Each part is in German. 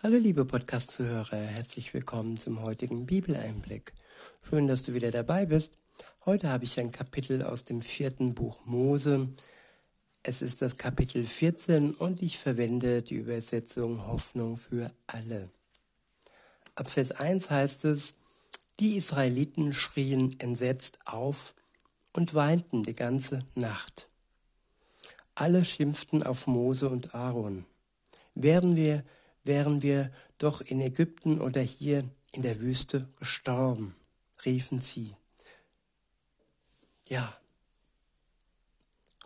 Hallo liebe Podcast-Zuhörer, herzlich willkommen zum heutigen Bibeleinblick. Schön, dass du wieder dabei bist. Heute habe ich ein Kapitel aus dem vierten Buch Mose. Es ist das Kapitel 14 und ich verwende die Übersetzung Hoffnung für alle. Ab Vers 1 heißt es, die Israeliten schrien entsetzt auf und weinten die ganze Nacht. Alle schimpften auf Mose und Aaron. Wären wir wären wir doch in Ägypten oder hier in der Wüste gestorben, riefen sie. Ja,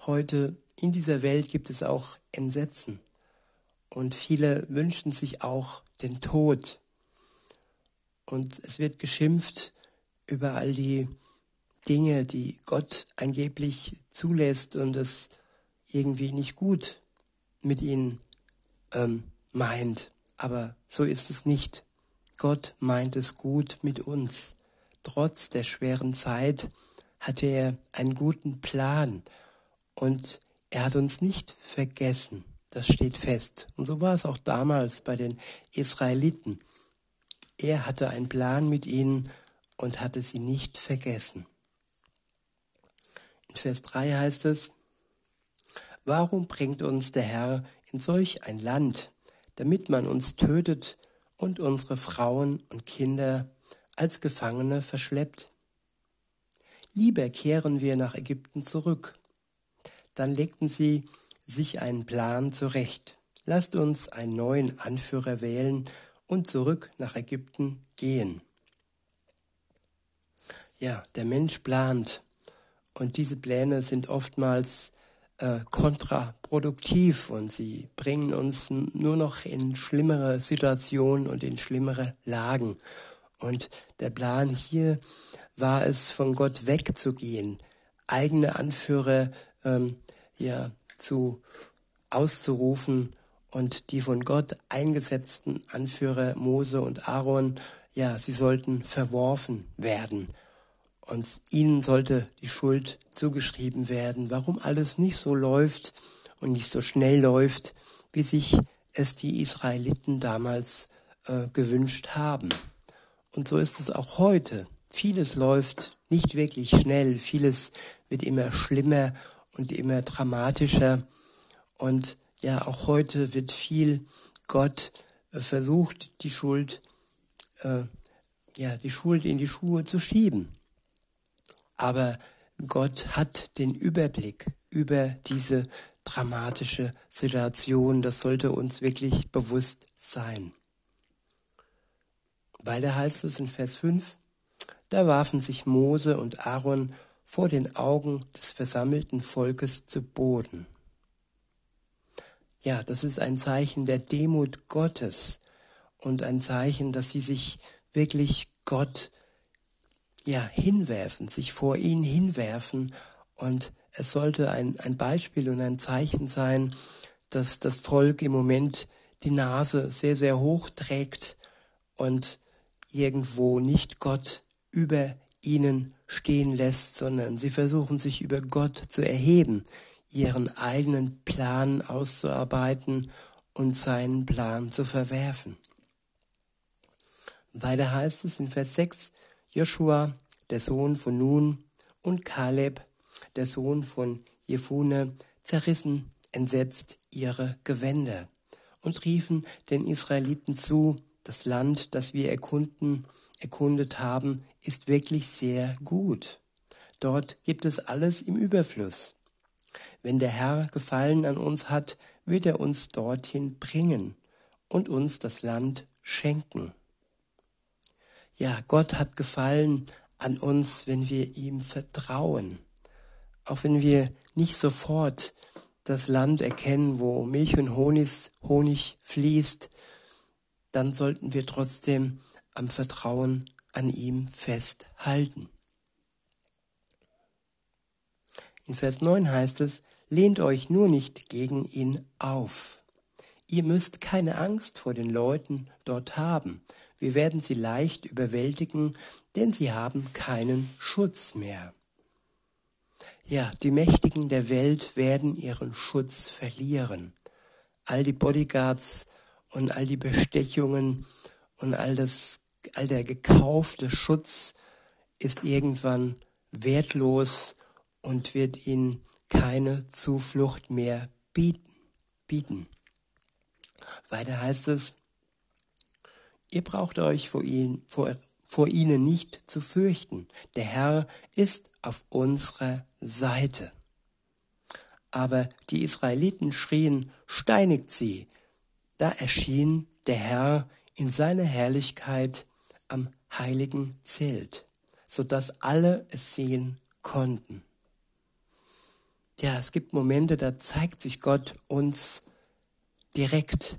heute in dieser Welt gibt es auch Entsetzen und viele wünschen sich auch den Tod. Und es wird geschimpft über all die Dinge, die Gott angeblich zulässt und es irgendwie nicht gut mit ihnen ähm, meint. Aber so ist es nicht. Gott meint es gut mit uns. Trotz der schweren Zeit hatte er einen guten Plan und er hat uns nicht vergessen. Das steht fest. Und so war es auch damals bei den Israeliten. Er hatte einen Plan mit ihnen und hatte sie nicht vergessen. In Vers 3 heißt es, Warum bringt uns der Herr in solch ein Land, damit man uns tötet und unsere Frauen und Kinder als Gefangene verschleppt. Lieber kehren wir nach Ägypten zurück. Dann legten sie sich einen Plan zurecht. Lasst uns einen neuen Anführer wählen und zurück nach Ägypten gehen. Ja, der Mensch plant und diese Pläne sind oftmals äh, kontraproduktiv und sie bringen uns nur noch in schlimmere Situationen und in schlimmere Lagen. Und der Plan hier war es, von Gott wegzugehen, eigene Anführer ähm, ja, zu auszurufen und die von Gott eingesetzten Anführer Mose und Aaron, ja, sie sollten verworfen werden. Und ihnen sollte die Schuld zugeschrieben werden, warum alles nicht so läuft und nicht so schnell läuft, wie sich es die Israeliten damals äh, gewünscht haben. Und so ist es auch heute. Vieles läuft nicht wirklich schnell, vieles wird immer schlimmer und immer dramatischer. Und ja, auch heute wird viel Gott äh, versucht, die Schuld, äh, ja, die Schuld in die Schuhe zu schieben. Aber Gott hat den Überblick über diese dramatische Situation. Das sollte uns wirklich bewusst sein. Weiter heißt es in Vers 5, da warfen sich Mose und Aaron vor den Augen des versammelten Volkes zu Boden. Ja, das ist ein Zeichen der Demut Gottes und ein Zeichen, dass sie sich wirklich Gott ja, hinwerfen, sich vor ihn hinwerfen. Und es sollte ein, ein Beispiel und ein Zeichen sein, dass das Volk im Moment die Nase sehr, sehr hoch trägt und irgendwo nicht Gott über ihnen stehen lässt, sondern sie versuchen sich über Gott zu erheben, ihren eigenen Plan auszuarbeiten und seinen Plan zu verwerfen. Weiter heißt es in Vers 6, Joshua, der Sohn von Nun, und Kaleb, der Sohn von Jefune, zerrissen entsetzt ihre Gewänder und riefen den Israeliten zu, das Land, das wir erkunden, erkundet haben, ist wirklich sehr gut. Dort gibt es alles im Überfluss. Wenn der Herr Gefallen an uns hat, wird er uns dorthin bringen und uns das Land schenken. Ja, Gott hat Gefallen an uns, wenn wir ihm vertrauen. Auch wenn wir nicht sofort das Land erkennen, wo Milch und Honig, Honig fließt, dann sollten wir trotzdem am Vertrauen an ihm festhalten. In Vers 9 heißt es, lehnt euch nur nicht gegen ihn auf. Ihr müsst keine Angst vor den Leuten dort haben, wir werden sie leicht überwältigen, denn sie haben keinen Schutz mehr. Ja, die Mächtigen der Welt werden ihren Schutz verlieren. All die Bodyguards und all die Bestechungen und all das, all der gekaufte Schutz ist irgendwann wertlos und wird ihnen keine Zuflucht mehr bieten. bieten. Weiter heißt es, ihr braucht euch vor, ihn, vor, vor ihnen nicht zu fürchten. Der Herr ist auf unserer Seite. Aber die Israeliten schrien, steinigt sie. Da erschien der Herr in seiner Herrlichkeit am heiligen Zelt, so dass alle es sehen konnten. Ja, es gibt Momente, da zeigt sich Gott uns direkt.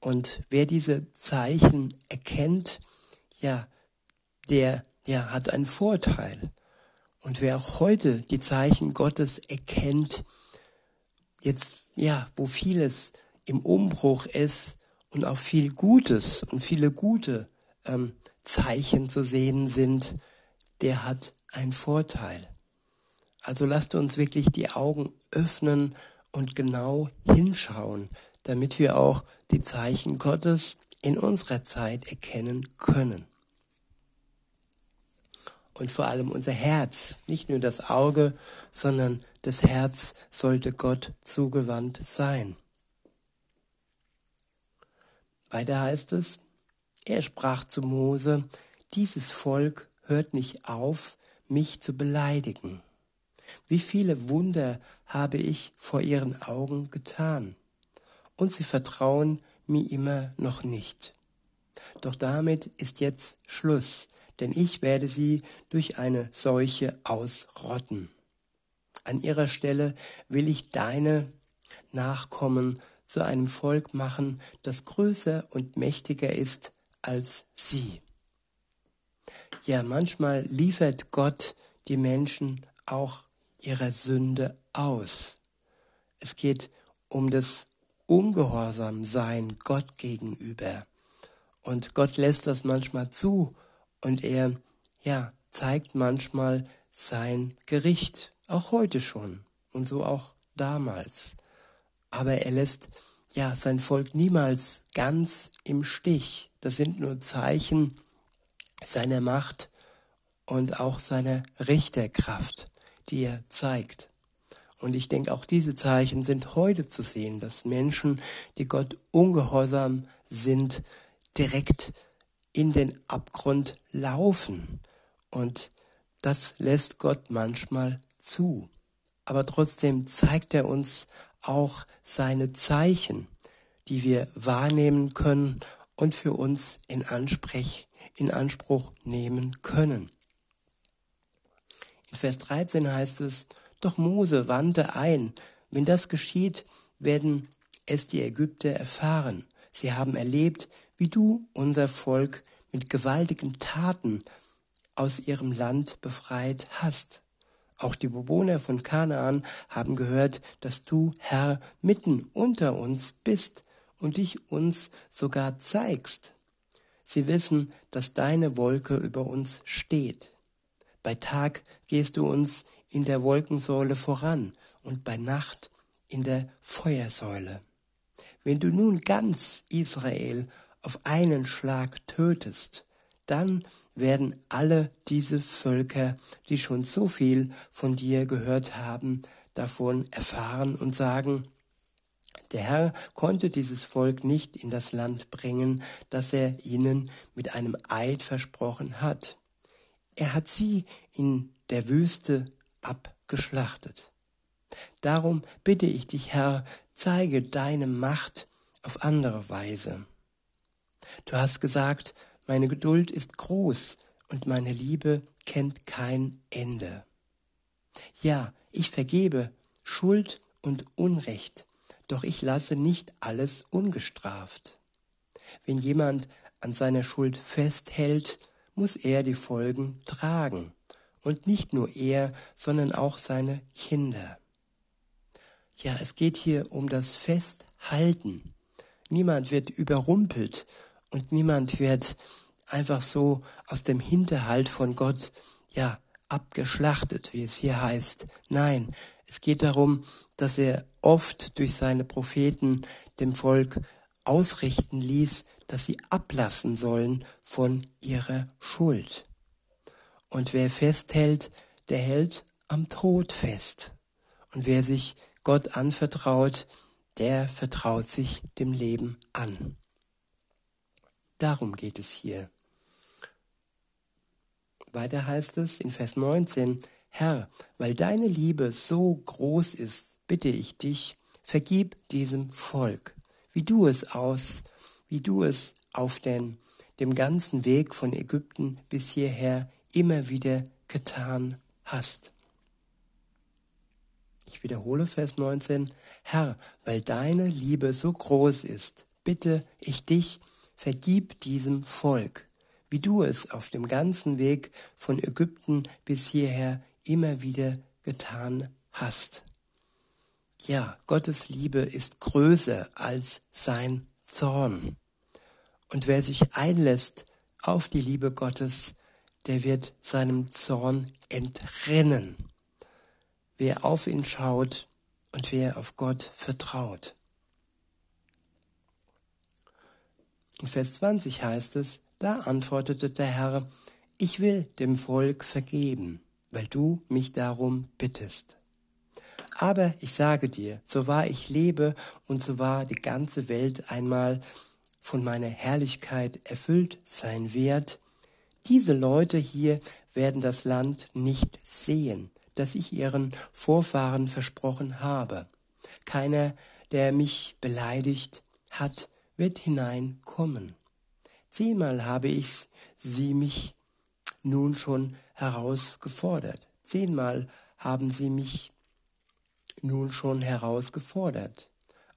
Und wer diese Zeichen erkennt, ja, der ja, hat einen Vorteil. Und wer auch heute die Zeichen Gottes erkennt, jetzt, ja, wo vieles im Umbruch ist und auch viel Gutes und viele gute ähm, Zeichen zu sehen sind, der hat einen Vorteil. Also lasst uns wirklich die Augen öffnen und genau hinschauen, damit wir auch die Zeichen Gottes in unserer Zeit erkennen können. Und vor allem unser Herz, nicht nur das Auge, sondern das Herz sollte Gott zugewandt sein. Weiter heißt es, er sprach zu Mose, dieses Volk hört nicht auf, mich zu beleidigen. Wie viele Wunder habe ich vor ihren Augen getan, und sie vertrauen mir immer noch nicht. Doch damit ist jetzt Schluss, denn ich werde sie durch eine Seuche ausrotten. An ihrer Stelle will ich deine Nachkommen zu einem Volk machen, das größer und mächtiger ist als sie. Ja, manchmal liefert Gott die Menschen auch ihrer Sünde aus. Es geht um das Ungehorsamsein Gott gegenüber. Und Gott lässt das manchmal zu und er, ja, zeigt manchmal sein Gericht, auch heute schon und so auch damals. Aber er lässt ja sein Volk niemals ganz im Stich. Das sind nur Zeichen seiner Macht und auch seiner Richterkraft die er zeigt. Und ich denke, auch diese Zeichen sind heute zu sehen, dass Menschen, die Gott ungehorsam sind, direkt in den Abgrund laufen. Und das lässt Gott manchmal zu. Aber trotzdem zeigt er uns auch seine Zeichen, die wir wahrnehmen können und für uns in, Ansprech, in Anspruch nehmen können. In Vers 13 heißt es, doch Mose wandte ein, wenn das geschieht, werden es die Ägypter erfahren. Sie haben erlebt, wie du unser Volk mit gewaltigen Taten aus ihrem Land befreit hast. Auch die Bewohner von Kanaan haben gehört, dass du, Herr, mitten unter uns bist und dich uns sogar zeigst. Sie wissen, dass deine Wolke über uns steht. Bei Tag gehst du uns in der Wolkensäule voran und bei Nacht in der Feuersäule. Wenn du nun ganz Israel auf einen Schlag tötest, dann werden alle diese Völker, die schon so viel von dir gehört haben, davon erfahren und sagen, der Herr konnte dieses Volk nicht in das Land bringen, das er ihnen mit einem Eid versprochen hat. Er hat sie in der Wüste abgeschlachtet. Darum bitte ich dich, Herr, zeige deine Macht auf andere Weise. Du hast gesagt, meine Geduld ist groß und meine Liebe kennt kein Ende. Ja, ich vergebe Schuld und Unrecht, doch ich lasse nicht alles ungestraft. Wenn jemand an seiner Schuld festhält, muss er die Folgen tragen. Und nicht nur er, sondern auch seine Kinder. Ja, es geht hier um das Festhalten. Niemand wird überrumpelt und niemand wird einfach so aus dem Hinterhalt von Gott, ja, abgeschlachtet, wie es hier heißt. Nein, es geht darum, dass er oft durch seine Propheten dem Volk ausrichten ließ, dass sie ablassen sollen von ihrer Schuld. Und wer festhält, der hält am Tod fest. Und wer sich Gott anvertraut, der vertraut sich dem Leben an. Darum geht es hier. Weiter heißt es in Vers 19, Herr, weil deine Liebe so groß ist, bitte ich dich, vergib diesem Volk, wie du es aus, wie du es auf den, dem ganzen Weg von Ägypten bis hierher immer wieder getan hast. Ich wiederhole Vers 19. Herr, weil deine Liebe so groß ist, bitte ich dich, vergib diesem Volk, wie du es auf dem ganzen Weg von Ägypten bis hierher immer wieder getan hast. Ja, Gottes Liebe ist größer als sein Zorn. Und wer sich einlässt auf die Liebe Gottes, der wird seinem Zorn entrinnen. Wer auf ihn schaut und wer auf Gott vertraut. In Vers 20 heißt es, da antwortete der Herr, ich will dem Volk vergeben, weil du mich darum bittest. Aber ich sage dir, so wahr ich lebe und so wahr die ganze Welt einmal von meiner Herrlichkeit erfüllt sein wird, diese Leute hier werden das Land nicht sehen, das ich ihren Vorfahren versprochen habe. Keiner, der mich beleidigt hat, wird hineinkommen. Zehnmal habe ich sie mich nun schon herausgefordert. Zehnmal haben sie mich nun schon herausgefordert.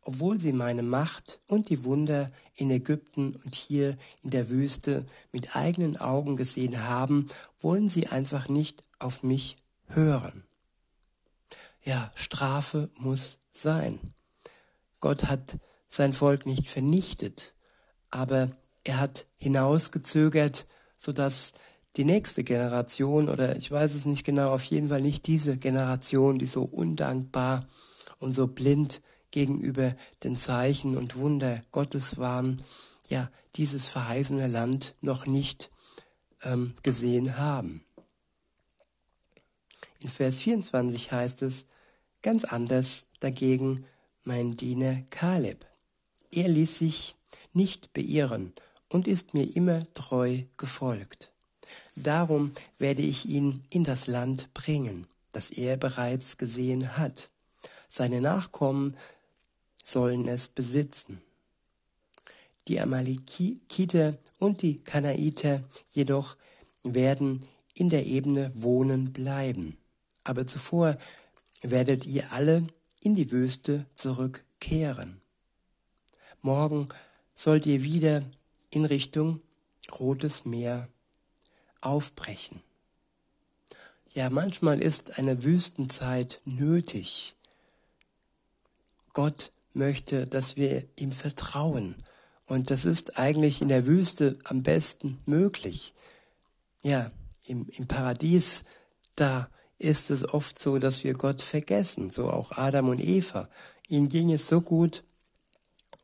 Obwohl sie meine Macht und die Wunder in Ägypten und hier in der Wüste mit eigenen Augen gesehen haben, wollen sie einfach nicht auf mich hören. Ja, Strafe muss sein. Gott hat sein Volk nicht vernichtet, aber er hat hinausgezögert, sodass die nächste Generation oder ich weiß es nicht genau, auf jeden Fall nicht diese Generation, die so undankbar und so blind gegenüber den Zeichen und Wunder Gottes waren, ja, dieses verheißene Land noch nicht ähm, gesehen haben. In Vers 24 heißt es, ganz anders dagegen mein Diener Kaleb. Er ließ sich nicht beirren und ist mir immer treu gefolgt. Darum werde ich ihn in das Land bringen, das er bereits gesehen hat. Seine Nachkommen sollen es besitzen. Die Amalekiter und die Kanaiter jedoch werden in der Ebene wohnen bleiben. Aber zuvor werdet ihr alle in die Wüste zurückkehren. Morgen sollt ihr wieder in Richtung Rotes Meer aufbrechen. Ja, manchmal ist eine Wüstenzeit nötig. Gott möchte, dass wir ihm vertrauen. Und das ist eigentlich in der Wüste am besten möglich. Ja, im, im Paradies, da ist es oft so, dass wir Gott vergessen, so auch Adam und Eva. Ihnen ging es so gut,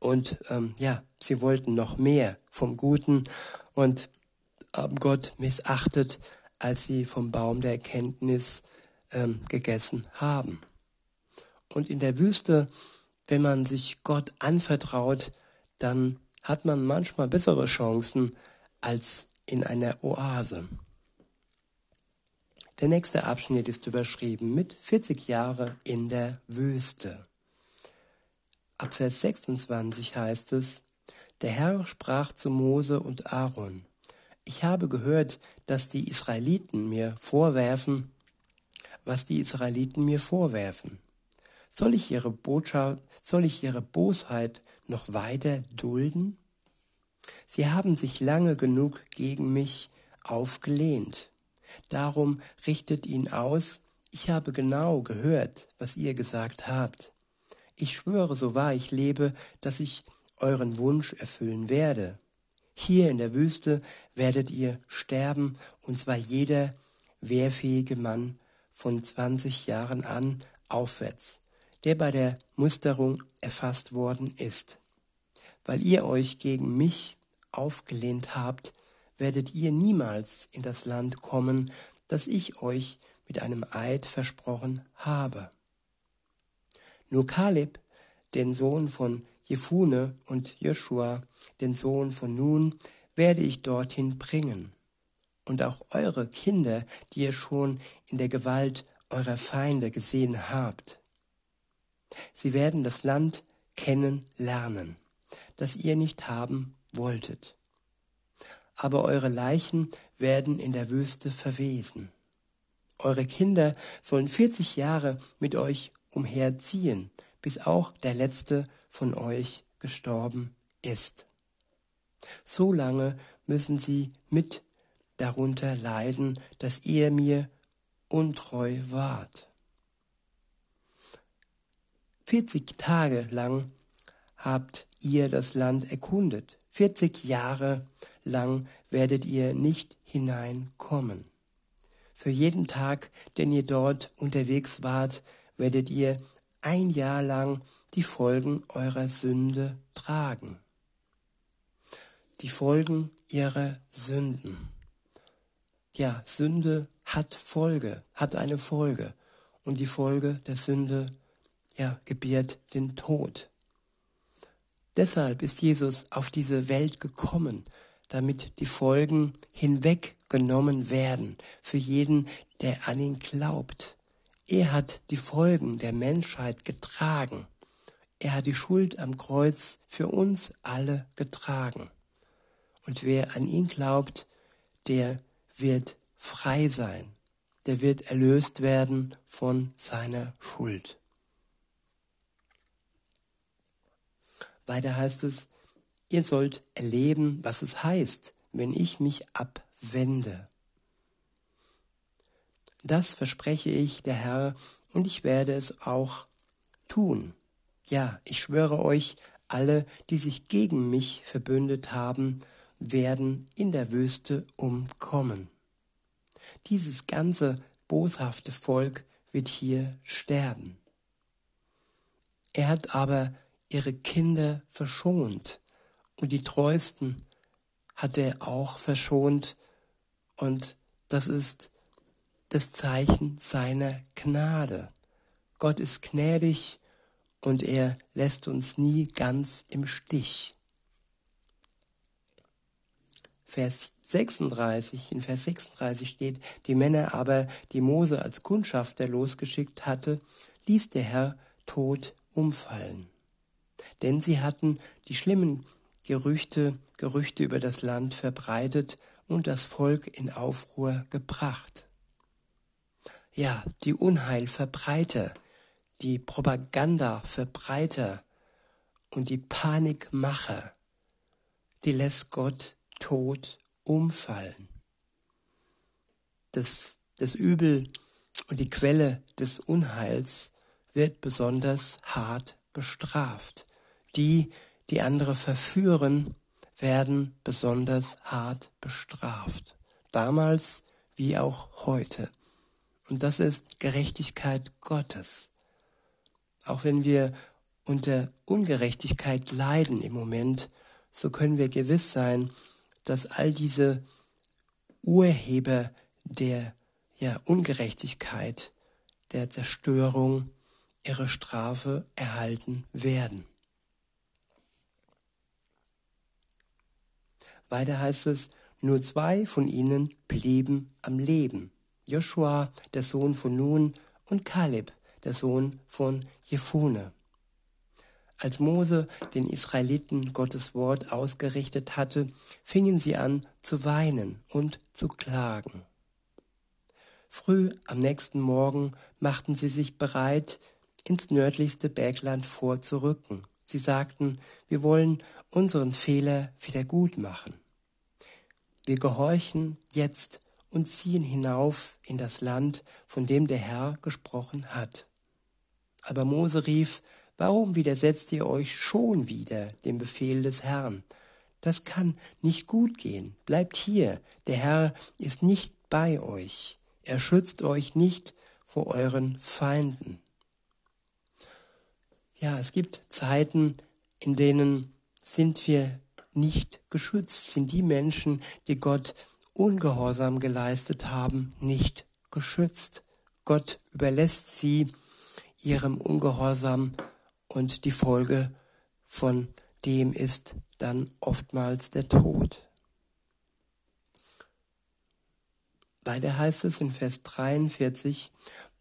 und ähm, ja, sie wollten noch mehr vom Guten und haben Gott missachtet, als sie vom Baum der Erkenntnis ähm, gegessen haben. Und in der Wüste, wenn man sich Gott anvertraut, dann hat man manchmal bessere Chancen als in einer Oase. Der nächste Abschnitt ist überschrieben mit 40 Jahre in der Wüste. Ab Vers 26 heißt es, der Herr sprach zu Mose und Aaron, ich habe gehört, dass die Israeliten mir vorwerfen, was die Israeliten mir vorwerfen. Soll ich ihre Botschaft, soll ich ihre Bosheit noch weiter dulden? Sie haben sich lange genug gegen mich aufgelehnt. Darum richtet ihn aus, ich habe genau gehört, was ihr gesagt habt. Ich schwöre, so wahr ich lebe, dass ich euren Wunsch erfüllen werde. Hier in der Wüste werdet ihr sterben, und zwar jeder wehrfähige Mann von 20 Jahren an aufwärts, der bei der Musterung erfasst worden ist. weil ihr euch gegen mich aufgelehnt habt, werdet ihr niemals in das Land kommen, das ich euch mit einem Eid versprochen habe. Nur Kaleb, den Sohn von Jefune und Joshua, den Sohn von Nun, werde ich dorthin bringen. Und auch eure Kinder, die ihr schon in der Gewalt eurer Feinde gesehen habt. Sie werden das Land kennen lernen, das ihr nicht haben wolltet. Aber eure Leichen werden in der Wüste verwesen. Eure Kinder sollen 40 Jahre mit euch umherziehen, bis auch der letzte von euch gestorben ist. So lange müssen sie mit darunter leiden, dass ihr mir untreu wart. 40 Tage lang habt ihr das Land erkundet. 40 Jahre lang werdet ihr nicht hineinkommen. Für jeden Tag, den ihr dort unterwegs wart, werdet ihr ein Jahr lang die Folgen eurer Sünde tragen. Die Folgen ihrer Sünden. Ja, Sünde hat Folge, hat eine Folge. Und die Folge der Sünde, ja, gebiert den Tod. Deshalb ist Jesus auf diese Welt gekommen, damit die Folgen hinweggenommen werden für jeden, der an ihn glaubt. Er hat die Folgen der Menschheit getragen. Er hat die Schuld am Kreuz für uns alle getragen. Und wer an ihn glaubt, der wird frei sein. Der wird erlöst werden von seiner Schuld. Weiter heißt es, ihr sollt erleben, was es heißt, wenn ich mich abwende. Das verspreche ich der Herr, und ich werde es auch tun. Ja, ich schwöre euch, alle, die sich gegen mich verbündet haben, werden in der Wüste umkommen. Dieses ganze boshafte Volk wird hier sterben. Er hat aber ihre Kinder verschont. Und die Treuesten hat er auch verschont. Und das ist das Zeichen seiner Gnade. Gott ist gnädig und er lässt uns nie ganz im Stich. Vers 36, in Vers 36 steht, die Männer aber, die Mose als Kundschafter losgeschickt hatte, ließ der Herr tot umfallen denn sie hatten die schlimmen Gerüchte, Gerüchte über das Land verbreitet und das Volk in Aufruhr gebracht. Ja, die Unheilverbreiter, die Propagandaverbreiter und die Panikmacher, die lässt Gott tot umfallen. Das, das Übel und die Quelle des Unheils wird besonders hart bestraft. Die, die andere verführen, werden besonders hart bestraft. Damals wie auch heute. Und das ist Gerechtigkeit Gottes. Auch wenn wir unter Ungerechtigkeit leiden im Moment, so können wir gewiss sein, dass all diese Urheber der ja, Ungerechtigkeit, der Zerstörung ihre Strafe erhalten werden. Weiter heißt es, nur zwei von ihnen blieben am Leben. Joshua, der Sohn von Nun, und Kaleb, der Sohn von Jephune. Als Mose den Israeliten Gottes Wort ausgerichtet hatte, fingen sie an zu weinen und zu klagen. Früh am nächsten Morgen machten sie sich bereit, ins nördlichste Bergland vorzurücken. Sie sagten, wir wollen unseren Fehler wieder gut machen. Wir gehorchen jetzt und ziehen hinauf in das Land, von dem der Herr gesprochen hat. Aber Mose rief, warum widersetzt ihr euch schon wieder dem Befehl des Herrn? Das kann nicht gut gehen. Bleibt hier, der Herr ist nicht bei euch. Er schützt euch nicht vor euren Feinden. Ja, es gibt Zeiten, in denen sind wir nicht geschützt, sind die Menschen, die Gott Ungehorsam geleistet haben, nicht geschützt. Gott überlässt sie ihrem Ungehorsam und die Folge von dem ist dann oftmals der Tod. Weiter heißt es in Vers 43,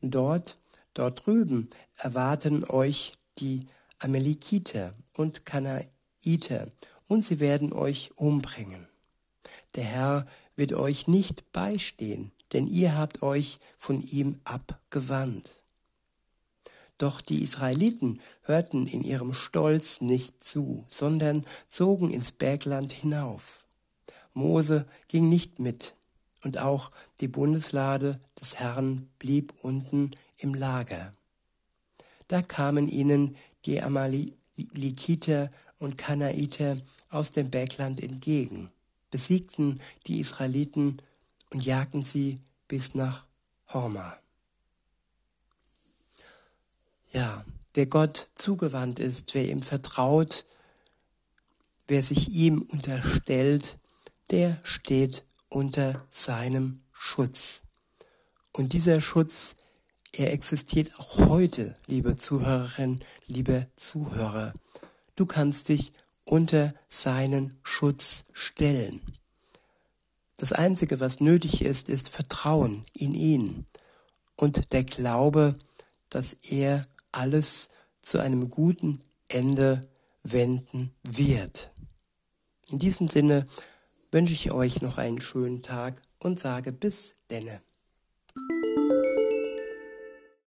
dort, dort drüben erwarten euch die Amalekiter und Kanaiter und sie werden euch umbringen. Der Herr wird euch nicht beistehen, denn ihr habt euch von ihm abgewandt. Doch die Israeliten hörten in ihrem Stolz nicht zu, sondern zogen ins Bergland hinauf. Mose ging nicht mit, und auch die Bundeslade des Herrn blieb unten im Lager. Da kamen ihnen die Amalekiter und Kanaiter aus dem Bergland entgegen, besiegten die Israeliten und jagten sie bis nach Horma. Ja, wer Gott zugewandt ist, wer ihm vertraut, wer sich ihm unterstellt, der steht unter seinem Schutz. Und dieser Schutz, er existiert auch heute, liebe Zuhörerinnen, liebe Zuhörer. Du kannst dich unter seinen Schutz stellen. Das Einzige, was nötig ist, ist Vertrauen in ihn und der Glaube, dass er alles zu einem guten Ende wenden wird. In diesem Sinne wünsche ich euch noch einen schönen Tag und sage bis denne.